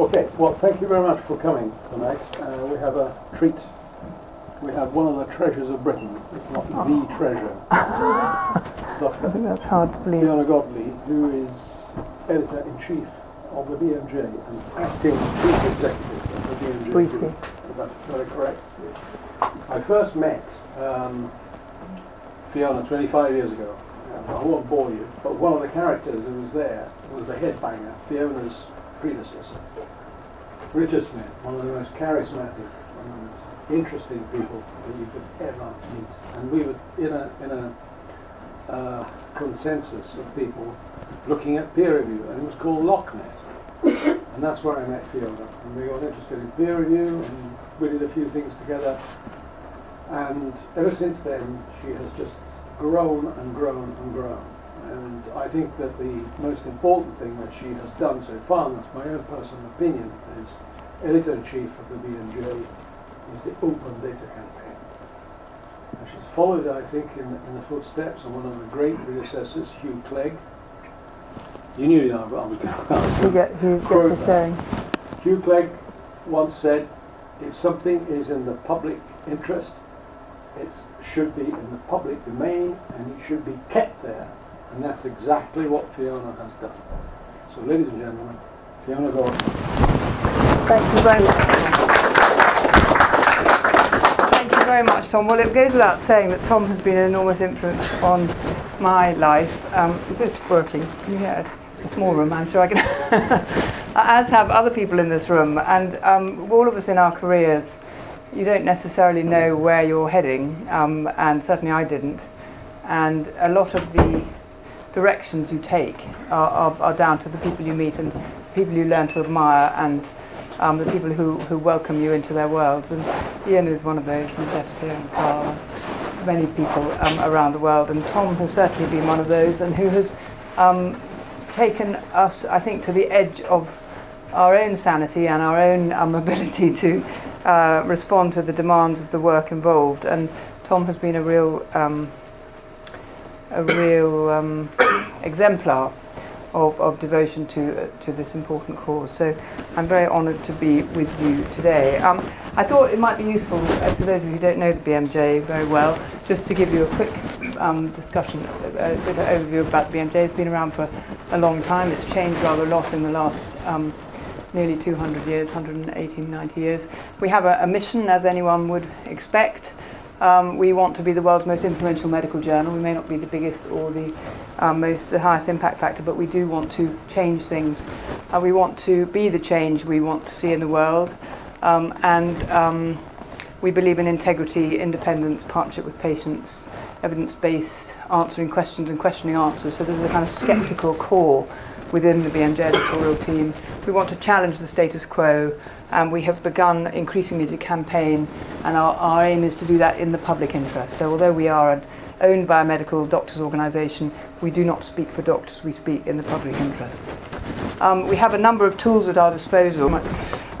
Okay, well, thank you very much for coming tonight. Uh, we have a treat. We have one of the treasures of Britain, if not the treasure. I think that's hard to believe. Fiona Godlee, who is editor-in-chief of the BMJ and acting chief executive of the BMJ. Briefly. Group. That's very correct. I first met um, Fiona 25 years ago. I won't bore you, but one of the characters who was there was the headbanger, Fiona's predecessor. Richard Smith, one of the most charismatic and interesting people that you could ever meet. And we were in a, in a uh, consensus of people looking at peer review, and it was called LockNet. and that's where I met Fiona. And we got interested in peer review, and we did a few things together. And ever since then, she has just grown and grown and grown. And I think that the most important thing that she has done so far, and that's my own personal opinion, is editor-in-chief of the BMJ, is the Open Data Campaign. And she's followed, I think, in, in the footsteps of one of the great predecessors, Hugh Clegg. You knew I was going to You get who Quote saying. Hugh Clegg once said, if something is in the public interest, it should be in the public domain and it should be kept there. And that's exactly what Fiona has done. So, ladies and gentlemen, Fiona Godlee. Thank you very much. Thank you very much, Tom. Well, it goes without saying that Tom has been an enormous influence on my life. Um, is this working? It? A small room, I'm sure I can. As have other people in this room, and um, all of us in our careers, you don't necessarily know where you're heading, um, and certainly I didn't. And a lot of the directions you take are, are, are down to the people you meet and people you learn to admire and um, the people who, who welcome you into their world. And Ian is one of those, and Jeff's here, and Carl, and many people um, around the world. And Tom has certainly been one of those, and who has um, taken us, I think, to the edge of our own sanity and our own um, ability to uh, respond to the demands of the work involved. And Tom has been a real, um, a real um, exemplar of, of devotion to uh, to this important cause. So I'm very honoured to be with you today. Um, I thought it might be useful uh, for those of you who don't know the BMJ very well, just to give you a quick um, discussion, a, a bit of overview about the BMJ. It's been around for a long time. It's changed rather a lot in the last. Um, nearly 200 years, 180, 90 years. We have a, a mission, as anyone would expect. Um, we want to be the world's most influential medical journal. We may not be the biggest or the um, most, the highest impact factor, but we do want to change things. Uh, we want to be the change we want to see in the world, um, and um, we believe in integrity, independence, partnership with patients, evidence-based answering questions and questioning answers. So there's a kind of skeptical core within the BMJ editorial team. We want to challenge the status quo, and we have begun increasingly to campaign, and our, our aim is to do that in the public interest. So although we are an owned by a medical doctors organisation, we do not speak for doctors, we speak in the public interest. Um, we have a number of tools at our disposal.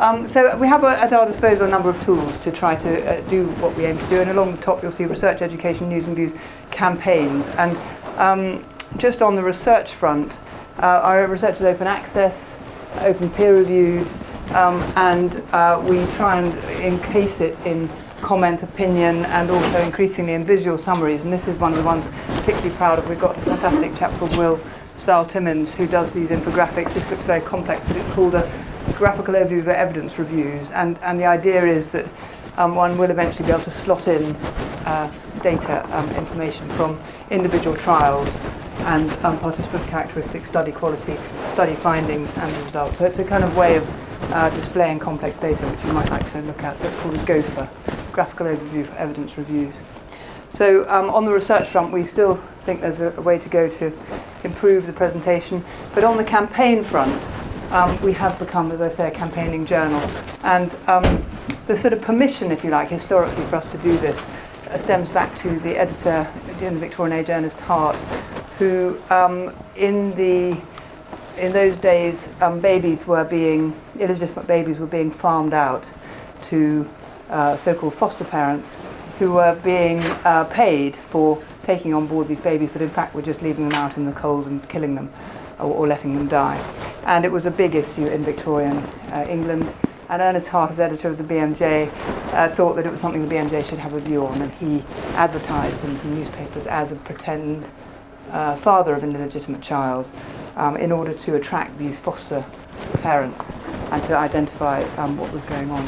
Um, so we have a, at our disposal a number of tools to try to uh, do what we aim to do. And along the top, you'll see research, education, news and views campaigns. And um, just on the research front, uh, our research is open access, open peer reviewed, um, and uh, we try and encase it in comment, opinion, and also increasingly in visual summaries. And this is one of the ones I'm particularly proud of. We've got a fantastic chap called Will Stahl Timmins who does these infographics. This looks very complex, but it's called a graphical overview of evidence reviews. And, and the idea is that um, one will eventually be able to slot in uh, data um, information from individual trials and um, participant characteristics, study quality, study findings, and the results. So it's a kind of way of uh, displaying complex data which you might like to look at. So it's called a Graphical Overview for Evidence Reviews. So um, on the research front, we still think there's a, a, way to go to improve the presentation. But on the campaign front, um, we have become, as I say, a campaigning journal. And um, the sort of permission, if you like, historically for us to do this uh, stems back to the editor in the Victorian Age, Ernest Hart, who um, in the in those days um, babies were being illegitimate babies were being farmed out to uh, so-called foster parents who were being uh, paid for taking on board these babies, but in fact were just leaving them out in the cold and killing them or, or letting them die. and it was a big issue in Victorian uh, England. And Ernest Hart, as editor of the BMJ, uh, thought that it was something the BMJ should have a view on, and he advertised in some newspapers as a pretend uh, father of an illegitimate child um, in order to attract these foster parents and to identify um, what was going on.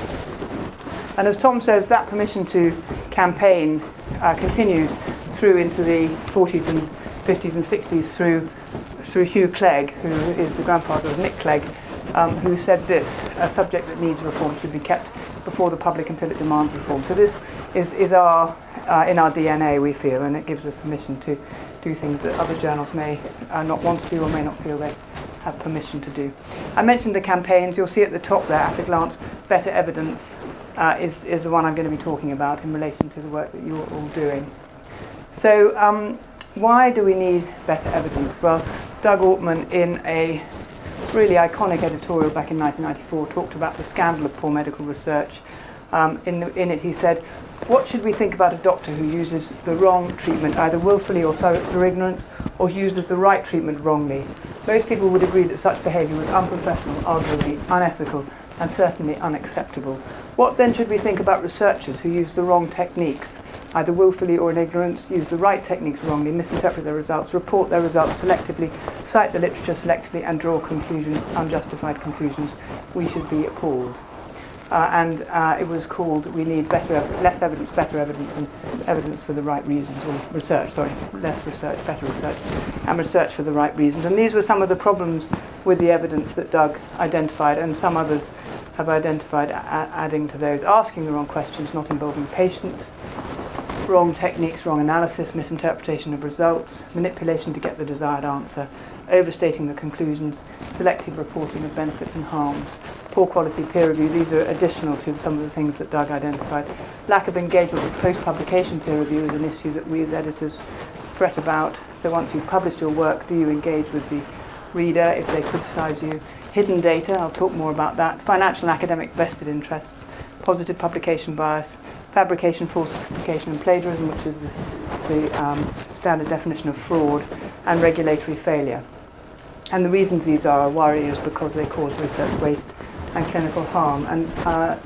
And as Tom says, that permission to campaign uh, continued through into the 40s and 50s and 60s through, through Hugh Clegg, who is the grandfather of Nick Clegg, um, who said this, a subject that needs reform should be kept before the public until it demands reform. So this is, is our, uh, in our DNA, we feel, and it gives us permission to do things that other journals may uh, not want to do or may not feel they have permission to do. I mentioned the campaigns. You'll see at the top there, at a glance, better evidence uh, is, is the one I'm going to be talking about in relation to the work that you're all doing. So um, why do we need better evidence? Well, Doug Altman, in a really iconic editorial back in 1994, talked about the scandal of poor medical research. Um, in, the, in it, he said, What should we think about a doctor who uses the wrong treatment, either willfully or through ignorance, or uses the right treatment wrongly? Most people would agree that such behaviour was unprofessional, arguably unethical, and certainly unacceptable. What then should we think about researchers who use the wrong techniques? either willfully or in ignorance, use the right techniques wrongly, misinterpret their results, report their results selectively, cite the literature selectively, and draw conclusions, unjustified conclusions, we should be appalled. Uh, and uh, it was called We Need Better, Less Evidence, Better Evidence, and Evidence for the Right Reasons, or research, sorry, less research, better research, and research for the right reasons. And these were some of the problems with the evidence that Doug identified, and some others have identified, a- adding to those, asking the wrong questions, not involving patients, wrong techniques, wrong analysis, misinterpretation of results, manipulation to get the desired answer, overstating the conclusions, selective reporting of benefits and harms, poor quality peer review. These are additional to some of the things that Doug identified. Lack of engagement with post-publication peer review is an issue that we as editors fret about. So once you've published your work, do you engage with the reader if they criticise you? Hidden data, I'll talk more about that. Financial and academic vested interests, positive publication bias, fabrication, falsification, and plagiarism, which is the, the um, standard definition of fraud, and regulatory failure. And the reasons these are a worry is because they cause research waste and clinical harm. And uh,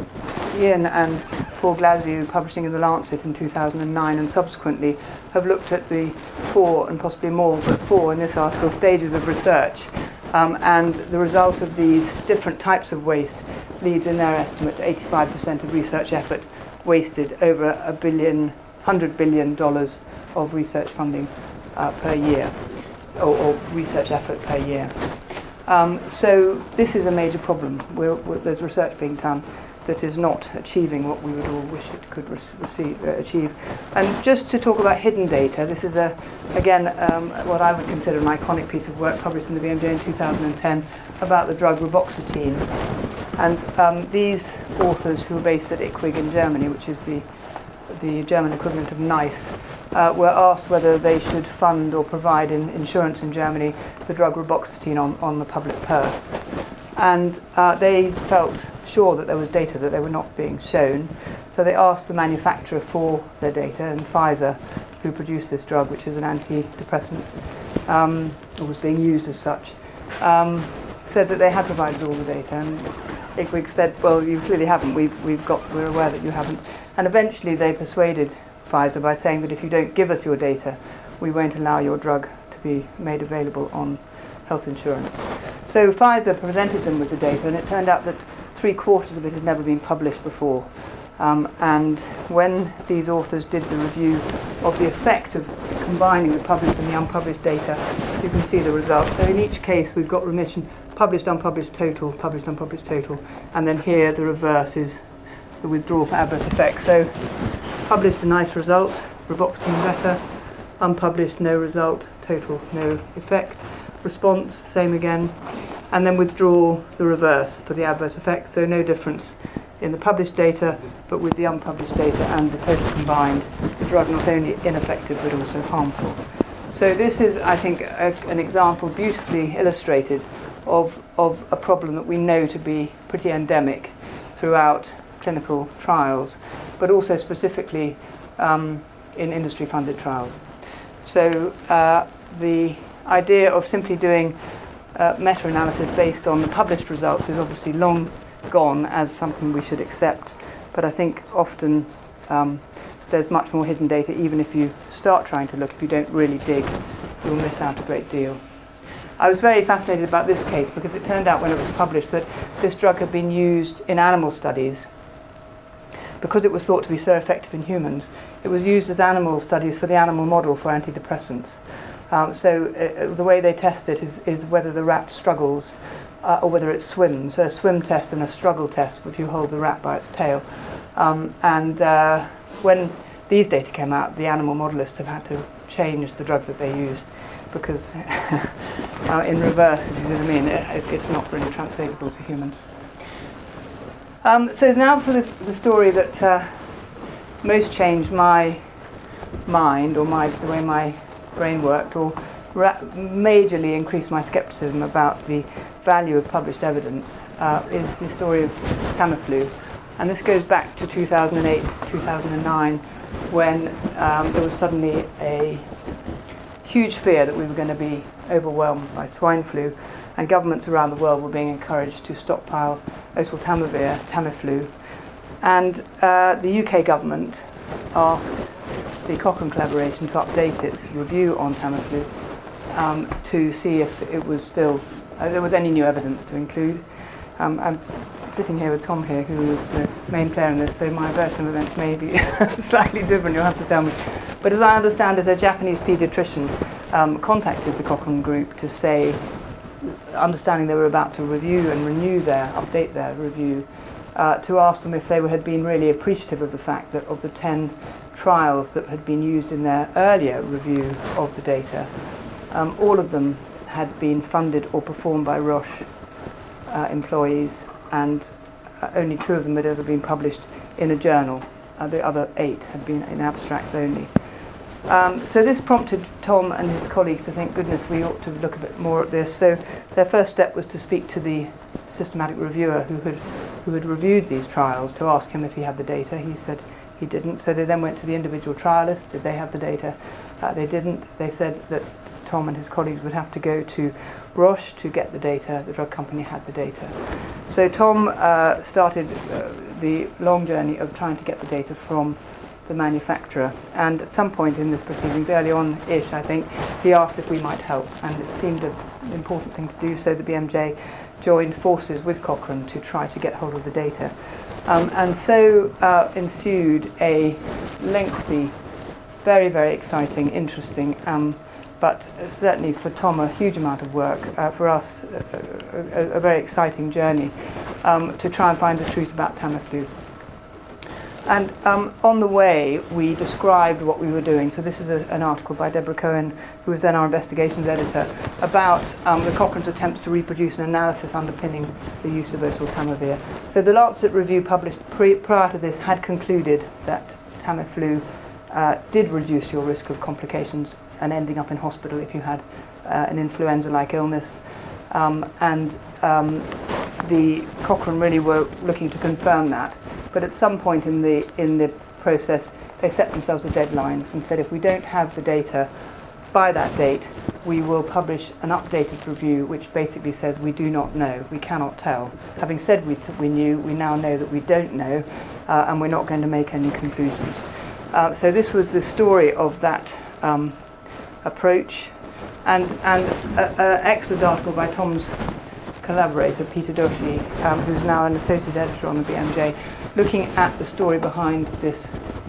Ian and Paul Glasziou, publishing in The Lancet in 2009 and subsequently, have looked at the four, and possibly more, but four in this article, stages of research. Um, and the result of these different types of waste leads, in their estimate, to 85% of research effort wasted over a billion, hundred billion dollars of research funding uh, per year, or, or, research effort per year. Um, so this is a major problem. We're, we're, there's research being done that is not achieving what we would all wish it could receive, uh, achieve. And just to talk about hidden data, this is a, again um, what I would consider an iconic piece of work published in the BMJ in 2010 about the drug reboxetine. And um, these authors who were based at IQWiG in Germany, which is the, the German equivalent of NICE, uh, were asked whether they should fund or provide in insurance in Germany the drug reboxetine on, on the public purse. And uh, they felt sure that there was data that they were not being shown. So they asked the manufacturer for their data, and Pfizer, who produced this drug, which is an antidepressant, um, or was being used as such, um, said that they had provided all the data. And IQWiG said, well, you clearly haven't. We've, we've got, we're aware that you haven't. And eventually they persuaded Pfizer by saying that if you don't give us your data, we won't allow your drug to be made available on health insurance. So Pfizer presented them with the data, and it turned out that three quarters of it had never been published before. Um, and when these authors did the review of the effect of combining the published and the unpublished data, you can see the results. So in each case, we've got remission published, unpublished, total, published, unpublished, total. And then here the reverse is the withdrawal for adverse effects. So published a nice result, reboxetine better, unpublished no result, total no effect. Response, same again. And then withdraw the reverse for the adverse effects, so no difference in the published data, but with the unpublished data and the total combined, the drug not only ineffective but also harmful. So this is, I think, a, an example beautifully illustrated of, of a problem that we know to be pretty endemic throughout clinical trials, but also specifically um, in industry funded trials. So uh, the idea of simply doing uh, meta-analysis based on the published results is obviously long gone as something we should accept. But I think often um, there's much more hidden data, even if you start trying to look, if you don't really dig, you'll miss out a great deal. I was very fascinated about this case because it turned out when it was published that this drug had been used in animal studies because it was thought to be so effective in humans. It was used as animal studies for the animal model for antidepressants. Um, so uh, the way they test it is, is whether the rat struggles uh, or whether it swims. So a swim test and a struggle test, if you hold the rat by its tail. Um, and uh, when these data came out, the animal modelists have had to change the drug that they use because uh, in reverse, if you know what I mean, it, it's not really translatable to humans. Um, so now for the, the story that uh, most changed my mind or my, the way my brain worked or ra- majorly increased my skepticism about the value of published evidence uh, is the story of Tamiflu. And this goes back to 2008, 2009, when um, there was suddenly a huge fear that we were going to be overwhelmed by swine flu, and governments around the world were being encouraged to stockpile oseltamivir, Tamiflu. And uh, the UK government asked the Cochrane collaboration to update its review on Tamiflu um, to see if it was still, uh, there was any new evidence to include. Um, I'm sitting here with Tom here, who is the main player in this, so my version of events may be slightly different, you'll have to tell me. But as I understand it, a Japanese paediatrician um, contacted the Cochrane group to say, understanding they were about to review and renew their, update their review, uh, to ask them if they were, had been really appreciative of the fact that of the 10 trials that had been used in their earlier review of the data, um, all of them had been funded or performed by Roche uh, employees, and uh, only two of them had ever been published in a journal. Uh, the other eight had been in abstracts only. Um, so this prompted Tom and his colleagues to think, goodness, we ought to look a bit more at this. So their first step was to speak to the systematic reviewer who had, who had reviewed these trials to ask him if he had the data. He said he didn't. So they then went to the individual trialists. Did they have the data? Uh, they didn't. They said that Tom and his colleagues would have to go to Roche to get the data. The drug company had the data. So Tom uh, started uh, the long journey of trying to get the data from the manufacturer. And at some point in this proceedings, early on-ish, I think, he asked if we might help. And it seemed an important thing to do, so the BMJ joined forces with Cochrane to try to get hold of the data. Um, and so uh, ensued a lengthy, very, very exciting, interesting, um, but certainly for Tom, a huge amount of work. Uh, for us, a, a, a, very exciting journey um, to try and find the truth about Tamiflu. And um, on the way, we described what we were doing. So this is a, an article by Deborah Cohen, who was then our investigations editor, about um, the Cochrane's attempts to reproduce an analysis underpinning the use of oseltamivir. So the Lancet review published pre- prior to this had concluded that Tamiflu uh, did reduce your risk of complications and ending up in hospital if you had uh, an influenza-like illness. Um, and um, the Cochrane really were looking to confirm that. But at some point in the, in the process, they set themselves a deadline and said if we don't have the data by that date, we will publish an updated review which basically says we do not know, we cannot tell. Having said we, th- we knew, we now know that we don't know, uh, and we're not going to make any conclusions. Uh, so this was the story of that um, approach, and and an excellent article by Tom's collaborator Peter Doshi, um, who's now an associate editor on the BMJ, looking at the story behind this,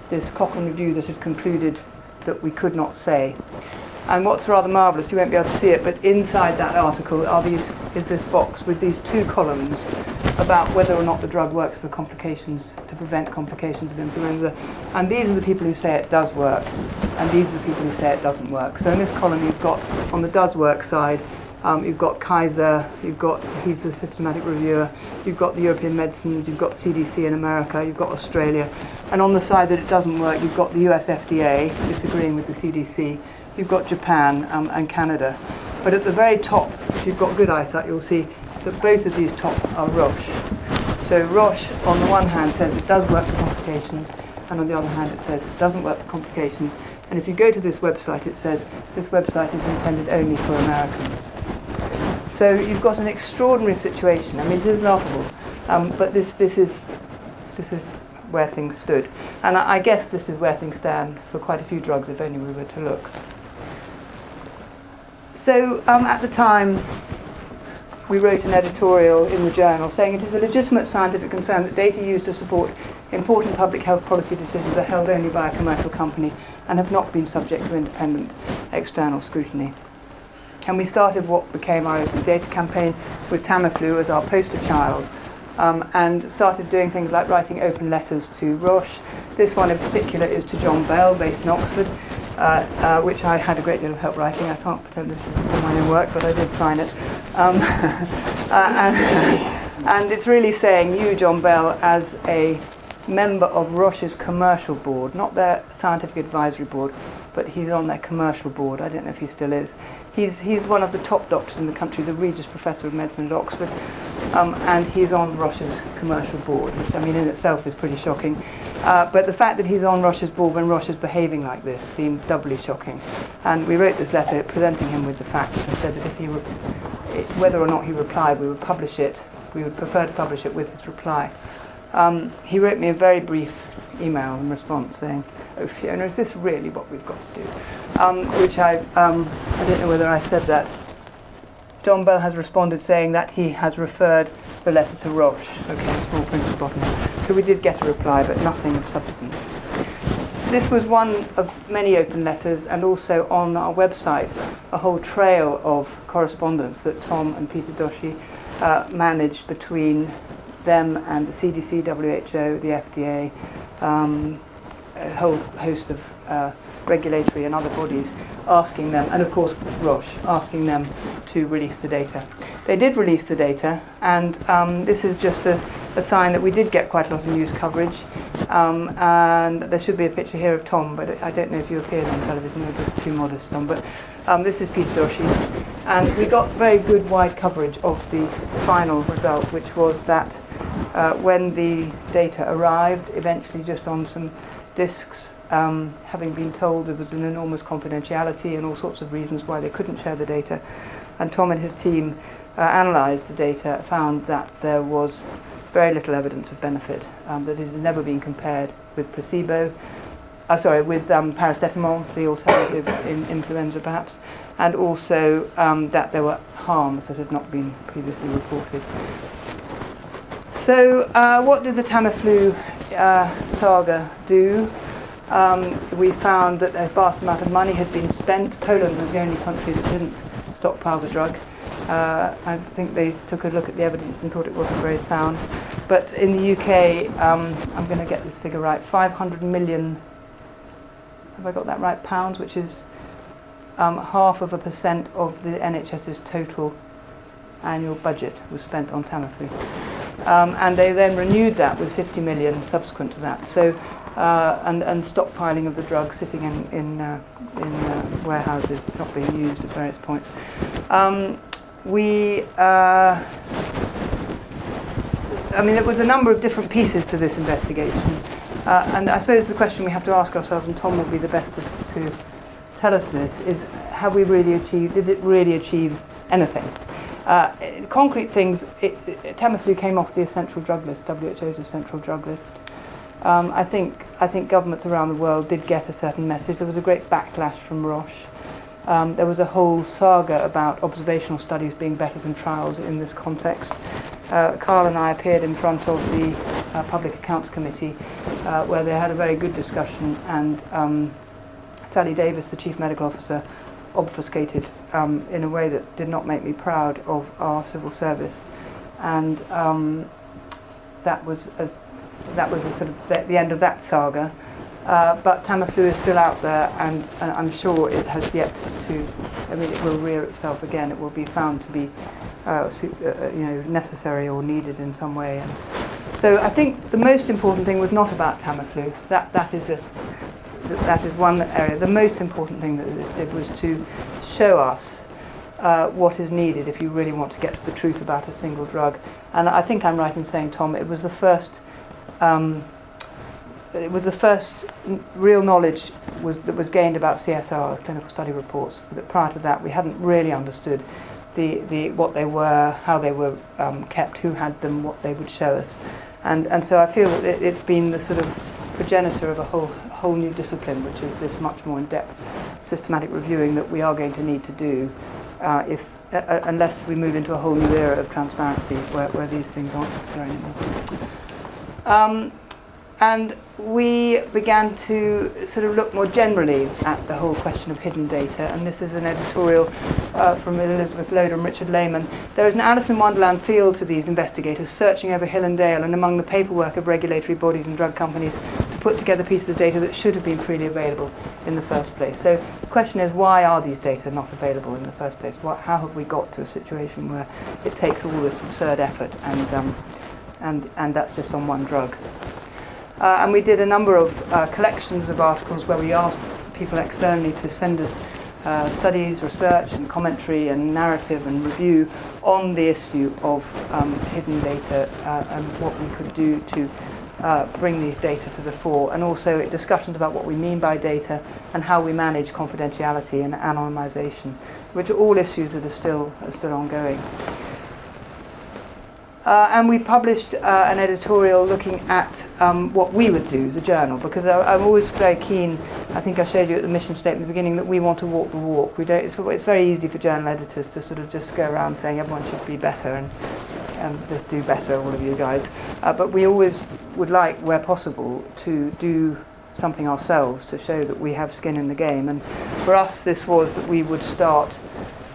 this Cochrane review that had concluded that we could not say. And what's rather marvellous, you won't be able to see it, but inside that article are these, is this box with these two columns about whether or not the drug works for complications, to prevent complications of influenza. And these are the people who say it does work, and these are the people who say it doesn't work. So in this column you've got, on the does work side, um, you've got Kaiser, you've got, he's the systematic reviewer, you've got the European medicines, you've got CDC in America, you've got Australia. And on the side that it doesn't work, you've got the US FDA disagreeing with the CDC, you've got Japan um, and Canada. But at the very top, if you've got good eyesight, you'll see that both of these top are Roche. So Roche, on the one hand, says it does work for complications, and on the other hand, it says it doesn't work for complications. And if you go to this website, it says this website is intended only for Americans. So you've got an extraordinary situation. I mean, it is laughable, um, but this, this, is, this is where things stood. And I, I guess this is where things stand for quite a few drugs, if only we were to look. So um, at the time, we wrote an editorial in the journal saying it is a legitimate scientific concern that data used to support important public health policy decisions are held only by a commercial company and have not been subject to independent external scrutiny. And we started what became our data campaign with Tamiflu as our poster child um, and started doing things like writing open letters to Roche. This one in particular is to John Bell, based in Oxford, uh, uh, which I had a great deal of help writing. I can't pretend this is my own work, but I did sign it. Um, uh, and, and it's really saying you, John Bell, as a member of Roche's commercial board, not their scientific advisory board, but he's on their commercial board. I don't know if he still is. He's, he's one of the top doctors in the country, the Regius Professor of Medicine at Oxford, um, and he's on Roche's commercial board, which I mean in itself is pretty shocking. Uh, but the fact that he's on Roche's board when is behaving like this seemed doubly shocking. And we wrote this letter presenting him with the facts and said that if he re- whether or not he replied, we would publish it. We would prefer to publish it with his reply. Um, he wrote me a very brief email in response saying, "Oh Fiona, is this really what we've got to do?" Um, which I um, don't know whether I said that. John Bell has responded saying that he has referred the letter to Roche. Okay, small print at the bottom. So we did get a reply, but nothing of substance. This was one of many open letters, and also on our website, a whole trail of correspondence that Tom and Peter Doshi uh, managed between them and the CDC, WHO, the FDA, um, a whole host of uh, regulatory and other bodies asking them, and of course Roche, asking them to release the data. They did release the data, and um, this is just a, a, sign that we did get quite a lot of news coverage. Um, and there should be a picture here of Tom, but I don't know if you appeared on television, you're just too modest, Tom. But um, this is Peter Doshi. And we got very good wide coverage of the final result, which was that uh, when the data arrived, eventually just on some disks, um, having been told there was an enormous confidentiality and all sorts of reasons why they couldn't share the data. And Tom and his team uh, analysed the data, found that there was very little evidence of benefit, um, that it had never been compared with placebo, uh, sorry, with um, paracetamol, the alternative in influenza perhaps, and also um, that there were harms that had not been previously reported. So, uh, what did the Tamiflu uh, saga do? Um, we found that a vast amount of money had been spent. Poland was the only country that didn't stockpile the drug. Uh, I think they took a look at the evidence and thought it wasn't very sound. But in the UK, um, I'm going to get this figure right 500 million, have I got that right, pounds, which is um, half of a percent of the NHS's total annual budget was spent on Tamiflu. Um, and they then renewed that with 50 million subsequent to that. So, uh, and, and stockpiling of the drug sitting in, in, uh, in uh, warehouses not being used at various points. Um, we, uh, I mean, there was a number of different pieces to this investigation. Uh, and I suppose the question we have to ask ourselves, and Tom will be the best to, to tell us this, is have we really achieved, did it really achieve anything? Uh, concrete things, it, it, Tamiflu came off the essential drug list, WHO's essential drug list. Um, I think I think governments around the world did get a certain message. There was a great backlash from Roche. Um, there was a whole saga about observational studies being better than trials in this context. Uh, Carl and I appeared in front of the uh, Public Accounts Committee uh, where they had a very good discussion and um, Sally Davies, the Chief Medical Officer, obfuscated um, in a way that did not make me proud of our civil service. And um, that was a, that was a sort of the, the end of that saga. Uh, but Tamiflu is still out there, and, and I'm sure it has yet to. I mean, it will rear itself again. It will be found to be, uh, su- uh, uh you know, necessary or needed in some way. And so I think the most important thing was not about Tamiflu. That that is a that is one area. The most important thing that it did was to show us uh, what is needed if you really want to get to the truth about a single drug. And I think I'm right in saying, Tom, it was the first. Um, it was the first real knowledge was, that was gained about CSRs, clinical study reports. That prior to that, we hadn't really understood the, the, what they were, how they were um, kept, who had them, what they would show us. And, and so I feel that it, it's been the sort of progenitor of a whole, whole new discipline, which is this much more in-depth systematic reviewing that we are going to need to do uh, if, uh, uh unless we move into a whole new era of transparency where, where these things aren't necessary anymore. Um, and we began to sort of look more generally at the whole question of hidden data. And this is an editorial uh, from Elizabeth Loder and Richard Lehman. There is an Alice in Wonderland feel to these investigators, searching over hill and dale and among the paperwork of regulatory bodies and drug companies put together pieces of data that should have been freely available in the first place. So the question is, why are these data not available in the first place? What, how have we got to a situation where it takes all this absurd effort and, um, and, and that's just on one drug? Uh, and we did a number of uh, collections of articles where we asked people externally to send us uh, studies, research, and commentary, and narrative and review on the issue of um, hidden data uh, and what we could do to uh, bring these data to the fore, and also discussions about what we mean by data and how we manage confidentiality and anonymization, which are all issues that are still, are still ongoing. Uh, and we published uh, an editorial looking at um, what we would do, the journal, because I, am always very keen. I think I showed you at the mission statement at the beginning that we want to walk the walk. We don't. It's, it's very easy for journal editors to sort of just go around saying everyone should be better and um, just do better, all of you guys. Uh, but we always would like, where possible, to do something ourselves to show that we have skin in the game. And for us, this was that we would start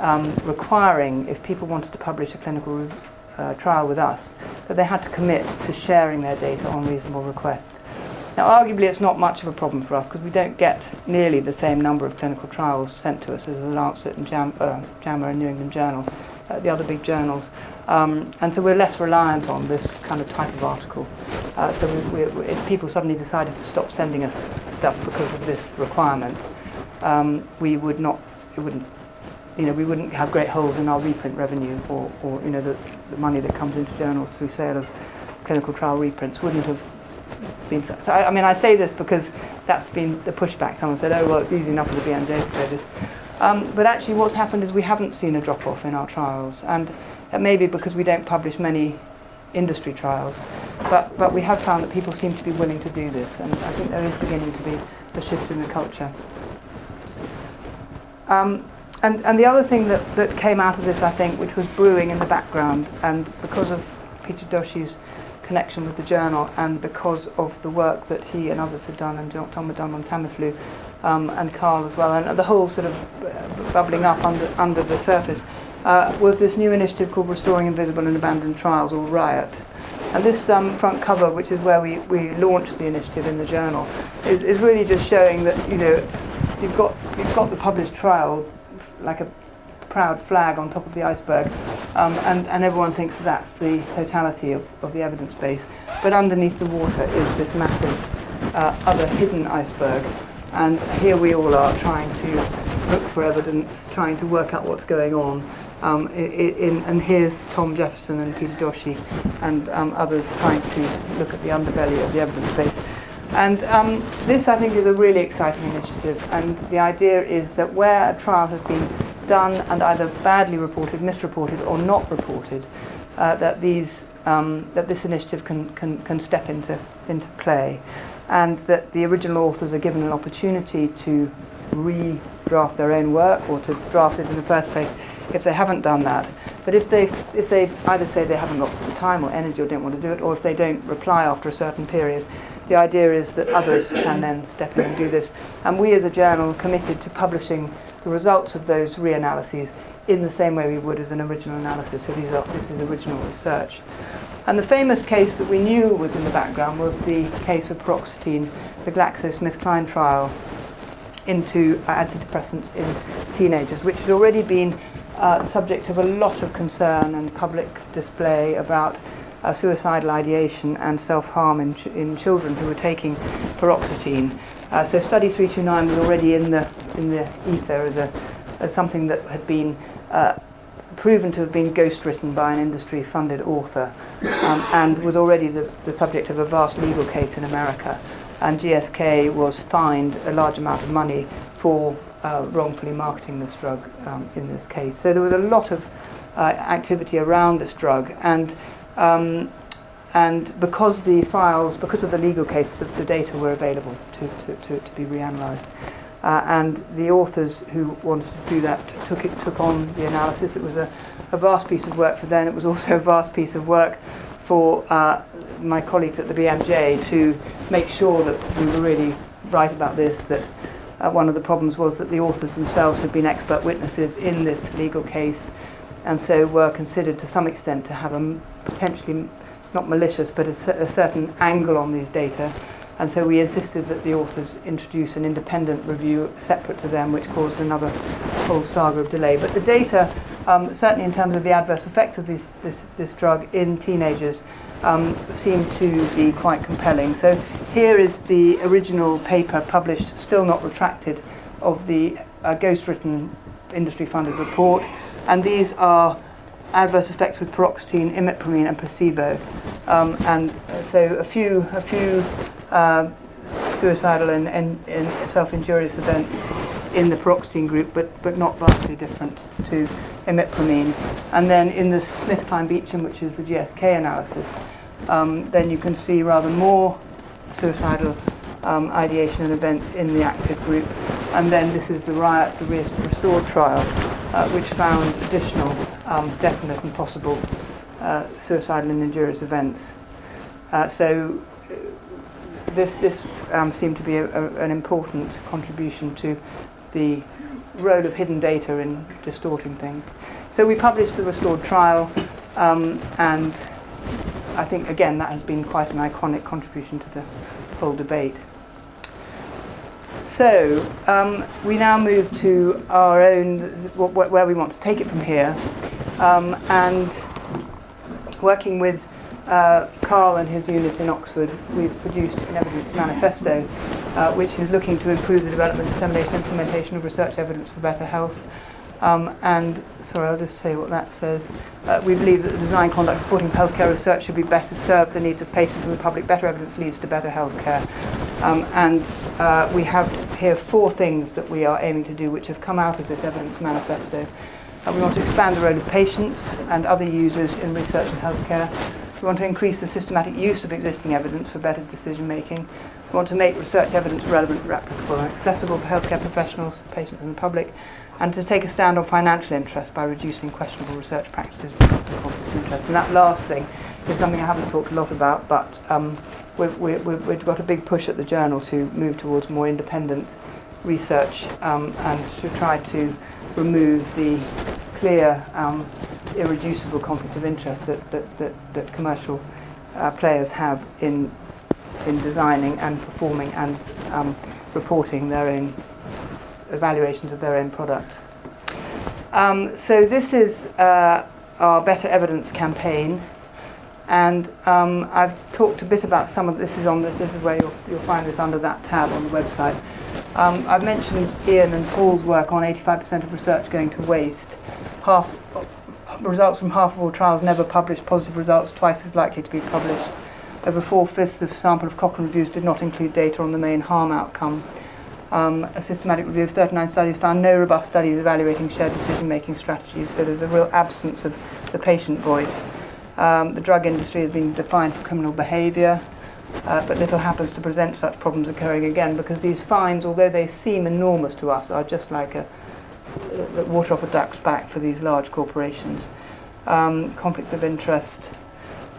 um, requiring, if people wanted to publish a clinical uh, trial with us, that they had to commit to sharing their data on reasonable request. Now, arguably, it's not much of a problem for us because we don't get nearly the same number of clinical trials sent to us as the Lancet and Jam- uh, and New England Journal, uh, the other big journals. Um, and so we're less reliant on this kind of type of article. Uh, so we, we, if people suddenly decided to stop sending us stuff because of this requirement, um, we would not, it wouldn't you know, we wouldn't have great holes in our reprint revenue or, or you know, the, the money that comes into journals through sale of clinical trial reprints wouldn't have been so. I, I, mean, I say this because that's been the pushback. Someone said, oh, well, it's easy enough for the BMJ to say this. Um, but actually what's happened is we haven't seen a drop-off in our trials. And it may be because we don't publish many industry trials. But, but we have found that people seem to be willing to do this. And I think there is beginning to be a shift in the culture. Um, and, and the other thing that, that came out of this, I think, which was brewing in the background, and because of Peter Doshi's connection with the journal, and because of the work that he and others had done, and Tom had done on Tamiflu, um, and Carl as well, and the whole sort of uh, bubbling up under, under the surface, uh, was this new initiative called Restoring Invisible and Abandoned Trials, or RIOT. And this um, front cover, which is where we, we launched the initiative in the journal, is, is really just showing that, you know, you've got, you've got the published trial like a proud flag on top of the iceberg, um, and, and everyone thinks that's the totality of, of the evidence base. But underneath the water is this massive uh, other hidden iceberg, and here we all are trying to look for evidence, trying to work out what's going on. Um, in, and here's Tom Jefferson and Peter Doshi and um, others trying to look at the underbelly of the evidence base. And um, this, I think, is a really exciting initiative. And the idea is that where a trial has been done and either badly reported, misreported, or not reported, uh, that these um, that this initiative can, can, can step into into play, and that the original authors are given an opportunity to redraft their own work or to draft it in the first place if they haven't done that. But if they if they either say they haven't got the time or energy or don't want to do it, or if they don't reply after a certain period, the idea is that others can then step in and do this. And we as a journal are committed to publishing the results of those reanalyses in the same way we would as an original analysis. So are, this is original research. And the famous case that we knew was in the background was the case of paroxetine, the GlaxoSmithKline trial into antidepressants in teenagers, which had already been uh, subject of a lot of concern and public display about uh, suicidal ideation and self-harm in, ch- in children who were taking paroxetine. Uh, so study 329 was already in the, in the ether as, a, as something that had been uh, proven to have been ghost-written by an industry-funded author um, and was already the, the subject of a vast legal case in America. And GSK was fined a large amount of money for uh, wrongfully marketing this drug um, in this case. So there was a lot of uh, activity around this drug, and um, and because the files, because of the legal case, the, the data were available to, to, to, to be reanalyzed. Uh, and the authors who wanted to do that took it took on the analysis. It was a, a vast piece of work for them. It was also a vast piece of work for uh, my colleagues at the BMJ to make sure that we were really right about this. That uh, one of the problems was that the authors themselves had been expert witnesses in this legal case, and so were considered to some extent to have a potentially not malicious but a, a certain angle on these data. And so we insisted that the authors introduce an independent review separate to them, which caused another whole saga of delay. But the data, um, certainly in terms of the adverse effects of this, this, this drug in teenagers, um, seem to be quite compelling. So here is the original paper published, still not retracted, of the uh, ghost-written industry-funded report. And these are adverse effects with paroxetine, imipramine, and placebo. Um, and uh, so a few, a few uh, suicidal and, and, and self-injurious events in the paroxetine group, but, but not vastly different to imipramine. And then in the SmithKline Beecham, which is the GSK analysis, um, then you can see rather more suicidal um, ideation and events in the active group. And then this is the RIOT, the Restored trial, uh, which found additional um, definite and possible uh, suicidal and injurious events. Uh, so this, this um, seemed to be a, a, an important contribution to the role of hidden data in distorting things. So we published the restored trial, um, and I think again that has been quite an iconic contribution to the whole debate. So um, we now move to our own, wh- where we want to take it from here, um, and working with uh, Carl and his unit in Oxford, we've produced an evidence manifesto, uh, which is looking to improve the development, dissemination, implementation of research evidence for better health. Um, and sorry, I'll just say what that says. Uh, we believe that the design, conduct, reporting healthcare research should be better served the needs of patients and the public. Better evidence leads to better healthcare. Um, and uh, we have here four things that we are aiming to do, which have come out of this evidence manifesto. Uh, we want to expand the role of patients and other users in research and healthcare. We want to increase the systematic use of existing evidence for better decision making. We want to make research evidence relevant, replicable, and accessible for healthcare professionals, patients, and the public and to take a stand on financial interest by reducing questionable research practices of interest. And that last thing is something I haven't talked a lot about, but um, we've, we've, we've got a big push at the journal to move towards more independent research um, and to try to remove the clear, um, irreducible conflict of interest that, that, that, that commercial uh, players have in, in designing and performing and um, reporting their own evaluations of their own products. Um, so this is uh, our Better Evidence campaign, and um, I've talked a bit about some of this. Is on this. This is where you'll, you'll find this under that tab on the website. Um, I've mentioned Ian and Paul's work on 85% of research going to waste. Half results from half of all trials never published. Positive results twice as likely to be published. Over four fifths of sample of Cochrane reviews did not include data on the main harm outcome. Um, a systematic review of 39 studies found no robust studies evaluating shared decision-making strategies, so there's a real absence of the patient voice. Um, the drug industry has been defined for criminal behaviour, uh, but little happens to prevent such problems occurring again because these fines, although they seem enormous to us, are just like a water off a duck's back for these large corporations. Um, conflicts of interest,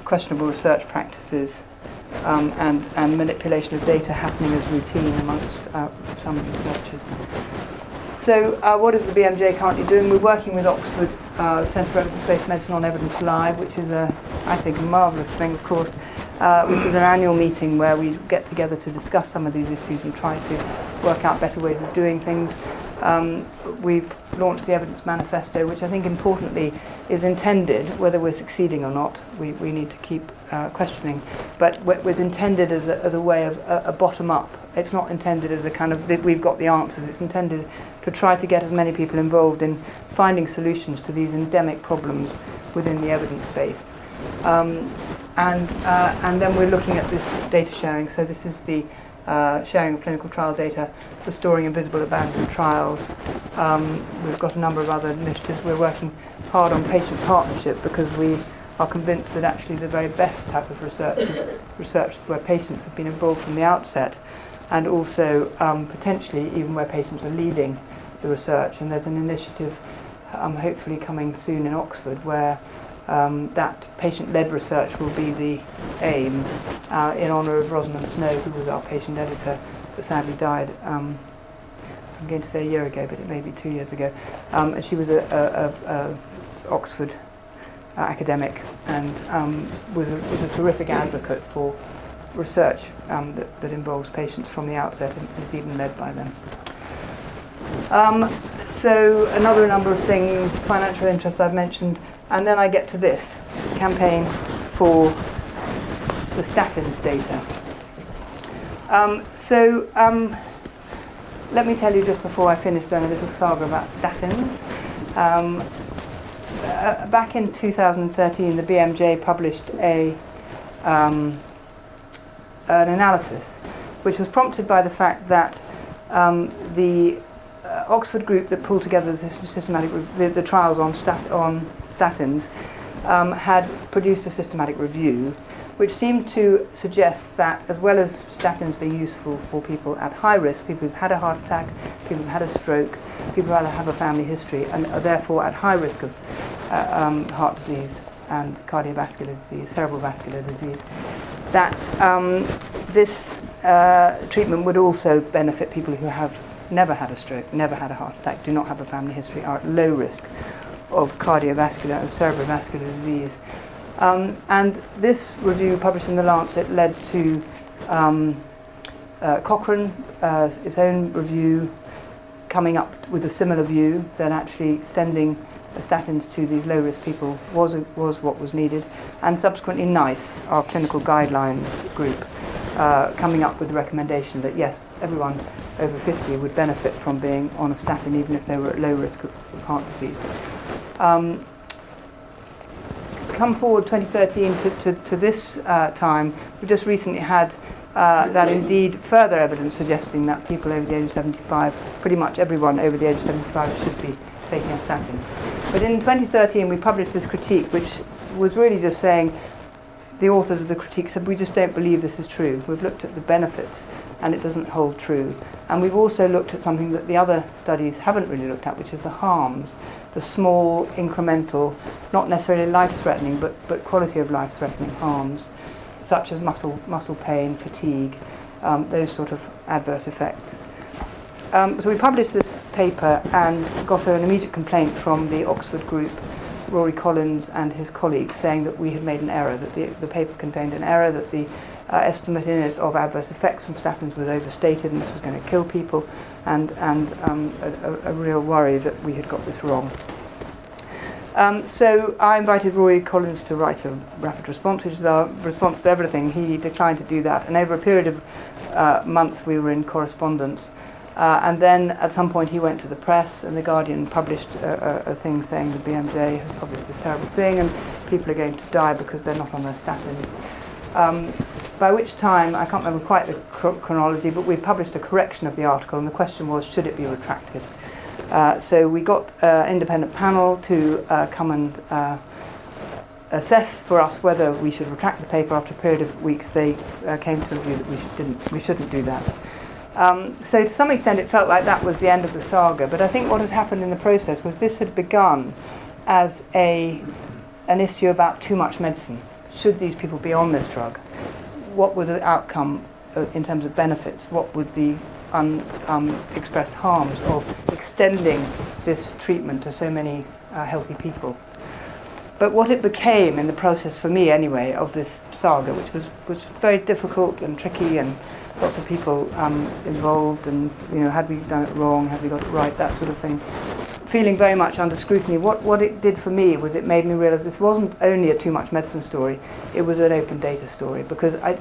questionable research practices, um, and, and manipulation of data happening as routine amongst uh, some researchers. So uh, what is the BMJ currently doing? We're working with Oxford uh, Centre for Evidence-Based Medicine on Evidence Live, which is a, I think, marvellous thing, of course, uh, which is an annual meeting where we get together to discuss some of these issues and try to work out better ways of doing things. Um, we've launched the Evidence Manifesto, which I think importantly is intended, whether we're succeeding or not, we, we need to keep uh, questioning, but was intended as a, as a way of a, a bottom up. It's not intended as a kind of that we've got the answers. It's intended to try to get as many people involved in finding solutions to these endemic problems within the evidence base. Um, and, uh, and then we're looking at this data sharing. So this is the uh, sharing of clinical trial data, restoring invisible abandoned trials. Um, we've got a number of other initiatives. We're working hard on patient partnership because we are convinced that actually the very best type of research is research where patients have been involved from the outset and also um, potentially even where patients are leading the research. And there's an initiative um, hopefully coming soon in Oxford where um, that patient-led research will be the aim uh, in honour of Rosamund Snow, who was our patient editor, but sadly died. Um, I'm going to say a year ago, but it may be two years ago. Um, and she was a, a, a, a Oxford uh, academic and um, was, a, was a terrific advocate for research um, that, that involves patients from the outset and is even led by them. Um, so another number of things, financial interest I've mentioned, and then I get to this campaign for the statins data. Um, so um, let me tell you just before I finish then a little saga about statins. Um, uh, back in 2013, the BMJ published a um, an analysis, which was prompted by the fact that um, the uh, Oxford group that pulled together the systematic the, the trials on, stat- on statins um, had produced a systematic review which seemed to suggest that as well as statins being useful for people at high risk, people who've had a heart attack, people who've had a stroke, people who have a family history and are therefore at high risk of uh, um, heart disease and cardiovascular disease, cerebral vascular disease, that um, this uh, treatment would also benefit people who have never had a stroke, never had a heart attack, do not have a family history, are at low risk of cardiovascular and cerebrovascular disease. Um, and this review, published in The Lancet, led to um, uh, Cochrane, uh, its own review, coming up with a similar view that actually extending statins to these low risk people was, a, was what was needed, and subsequently NICE, our clinical guidelines group, uh, coming up with the recommendation that yes, everyone over 50 would benefit from being on a statin even if they were at low risk of, of heart disease. Um, come forward 2013 to, to, to this uh, time, we just recently had uh, that indeed further evidence suggesting that people over the age of 75, pretty much everyone over the age of 75 should be taking a statin. But in 2013 we published this critique which was really just saying the authors of the critique said we just don't believe this is true. We've looked at the benefits and it doesn't hold true. And we've also looked at something that the other studies haven't really looked at, which is the harms, the small, incremental, not necessarily life-threatening, but, but quality of life-threatening harms, such as muscle, muscle pain, fatigue, um, those sort of adverse effects. Um, so we published this paper and got an immediate complaint from the Oxford group Rory Collins and his colleagues saying that we had made an error, that the, the paper contained an error, that the uh, estimate in it of adverse effects from statins was overstated and this was going to kill people, and, and um, a, a, real worry that we had got this wrong. Um, so I invited Rory Collins to write a rapid response, which is our response to everything. He declined to do that, and over a period of uh, months we were in correspondence. Uh, and then at some point he went to the press, and the Guardian published a, a, a thing saying the BMJ has published this terrible thing, and people are going to die because they're not on their statins. Um, by which time, I can't remember quite the chronology, but we published a correction of the article, and the question was, should it be retracted? Uh, so we got an independent panel to uh, come and uh, assess for us whether we should retract the paper. After a period of weeks, they uh, came to the view that we, didn't, we shouldn't do that. Um, so to some extent it felt like that was the end of the saga, but I think what had happened in the process was this had begun as a, an issue about too much medicine. Should these people be on this drug? What were the outcome uh, in terms of benefits? What would the unexpressed um, harms of extending this treatment to so many uh, healthy people? But what it became in the process, for me anyway, of this saga, which was, was very difficult and tricky and lots of people um, involved and, you know, had we done it wrong, had we got it right, that sort of thing. Feeling very much under scrutiny. What, what it did for me was it made me realize this wasn't only a too much medicine story, it was an open data story because I,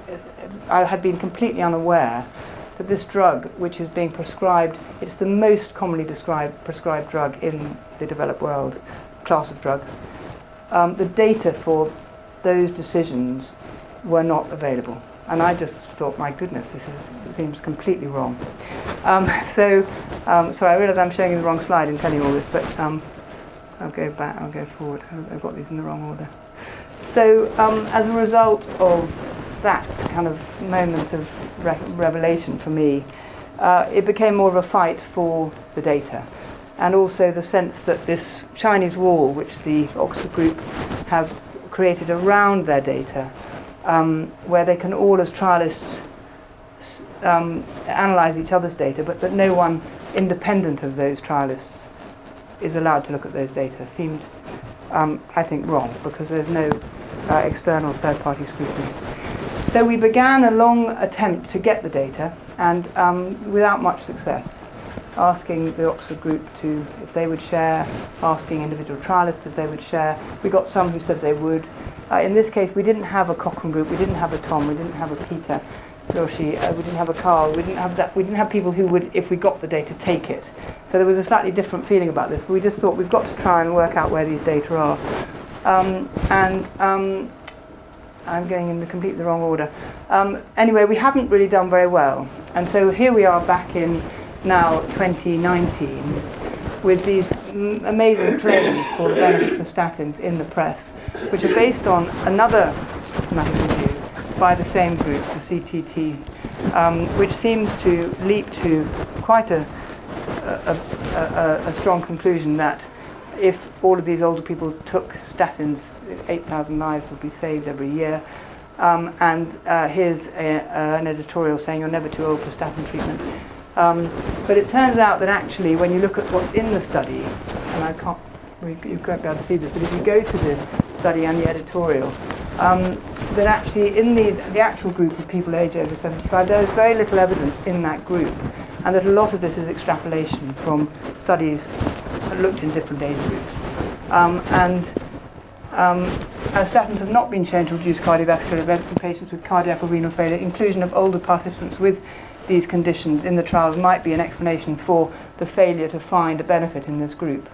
I had been completely unaware that this drug, which is being prescribed, it's the most commonly described, prescribed drug in the developed world, class of drugs. Um, the data for those decisions were not available And I just thought, my goodness, this is, seems completely wrong. Um, so, um, sorry, I realise I'm showing you the wrong slide in telling you all this, but um, I'll go back, I'll go forward. I've got these in the wrong order. So, um, as a result of that kind of moment of re- revelation for me, uh, it became more of a fight for the data. And also the sense that this Chinese wall, which the Oxford Group have created around their data, um, where they can all, as trialists, um, analyse each other's data, but that no one independent of those trialists is allowed to look at those data, seemed, um, I think, wrong because there's no uh, external third party scrutiny. So we began a long attempt to get the data, and um, without much success, asking the Oxford group to, if they would share, asking individual trialists if they would share. We got some who said they would. Uh, in this case, we didn't have a Cochrane group, we didn't have a Tom, we didn't have a Peter, Doshi, uh, we didn't have a Carl, we didn't have that. We didn't have people who would, if we got the data, take it. So there was a slightly different feeling about this. But we just thought we've got to try and work out where these data are. Um, and um, I'm going in the completely wrong order. Um, anyway, we haven't really done very well. And so here we are back in now 2019 with these amazing claims for the benefits of statins in the press, which are based on another systematic review by the same group, the CTT, um, which seems to leap to quite a, a, a, a strong conclusion that if all of these older people took statins, 8,000 lives would be saved every year. Um, and uh, here's a, uh, an editorial saying you're never too old for statin treatment. Um, but it turns out that actually, when you look at what's in the study, and I can't, you can't be able to see this, but if you go to the study and the editorial, um, that actually in these, the actual group of people aged over 75, there is very little evidence in that group, and that a lot of this is extrapolation from studies that looked in different age groups. Um, and um, as statins have not been shown to reduce cardiovascular events in patients with cardiac or renal failure, inclusion of older participants with these conditions in the trials might be an explanation for the failure to find a benefit in this group,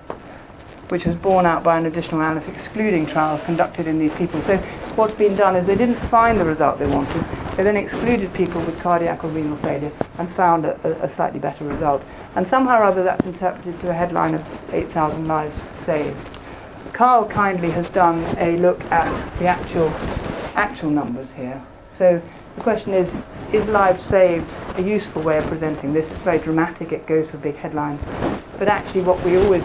which was borne out by an additional analysis excluding trials conducted in these people. So what's been done is they didn't find the result they wanted. They then excluded people with cardiac or renal failure and found a, a, slightly better result. And somehow or other that's interpreted to a headline of 8,000 lives saved. Carl kindly has done a look at the actual actual numbers here. So the question is, is lives saved a useful way of presenting this? It's very dramatic, it goes for big headlines. But actually what we always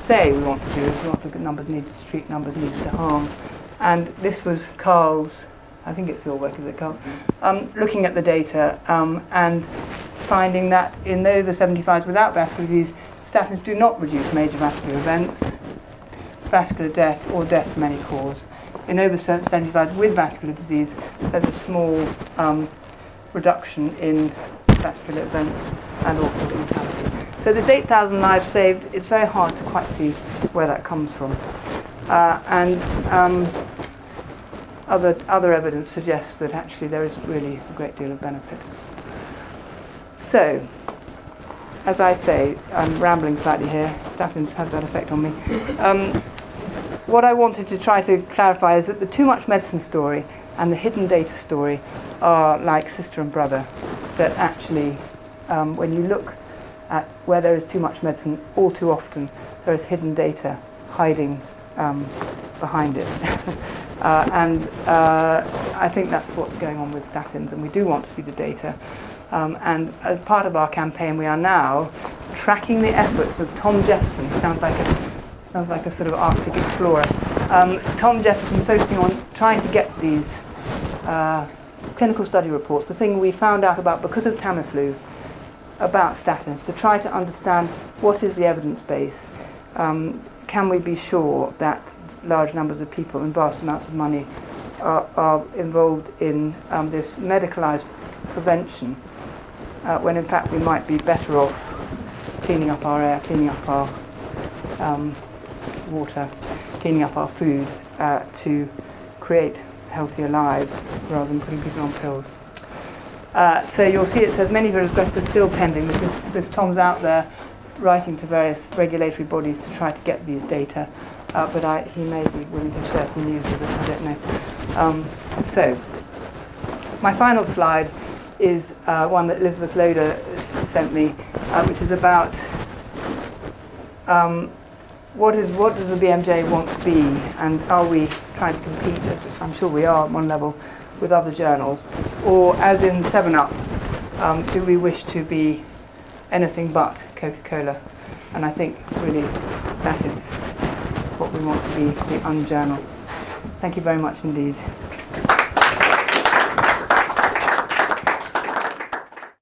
say we want to do is we want to look at numbers needed to treat, numbers needed to harm. And this was Carl's, I think it's your work, is it Carl? Um, looking at the data um, and finding that in over 75s without vascular disease, statins do not reduce major vascular events, vascular death, or death from any cause. In over 75s with vascular disease, there's a small um, reduction in vascular events and also mortality. So this 8,000 lives saved, it's very hard to quite see where that comes from. Uh, and um, other, other evidence suggests that actually there is really a great deal of benefit. So, as I say, I'm rambling slightly here. Statins has that effect on me. Um, what I wanted to try to clarify is that the too much medicine story and the hidden data story are like sister and brother. That actually, um, when you look at where there is too much medicine, all too often there is hidden data hiding um, behind it. uh, and uh, I think that's what's going on with statins, and we do want to see the data. Um, and as part of our campaign, we are now tracking the efforts of Tom Jefferson. Sounds like a sounds like a sort of Arctic explorer. Um, Tom Jefferson focusing on trying to get these uh, clinical study reports, the thing we found out about because of Tamiflu, about statins, to try to understand what is the evidence base. Um, can we be sure that large numbers of people and vast amounts of money are, are involved in um, this medicalized prevention uh, when in fact we might be better off cleaning up our air, cleaning up our um, water, cleaning up our food uh, to create healthier lives rather than putting people on pills. Uh, so you'll see it says many of your requests are still pending. This, is, this Tom's out there writing to various regulatory bodies to try to get these data, uh, but I, he may be willing to share some news with us, I don't know. Um, so, my final slide is uh, one that Elizabeth Loder s- sent me, uh, which is about um, what is what does the BMJ want to be, and are we trying to compete? I'm sure we are at one level with other journals, or as in Seven Up, um, do we wish to be anything but Coca-Cola? And I think really that is what we want to be, the unjournal. Thank you very much indeed.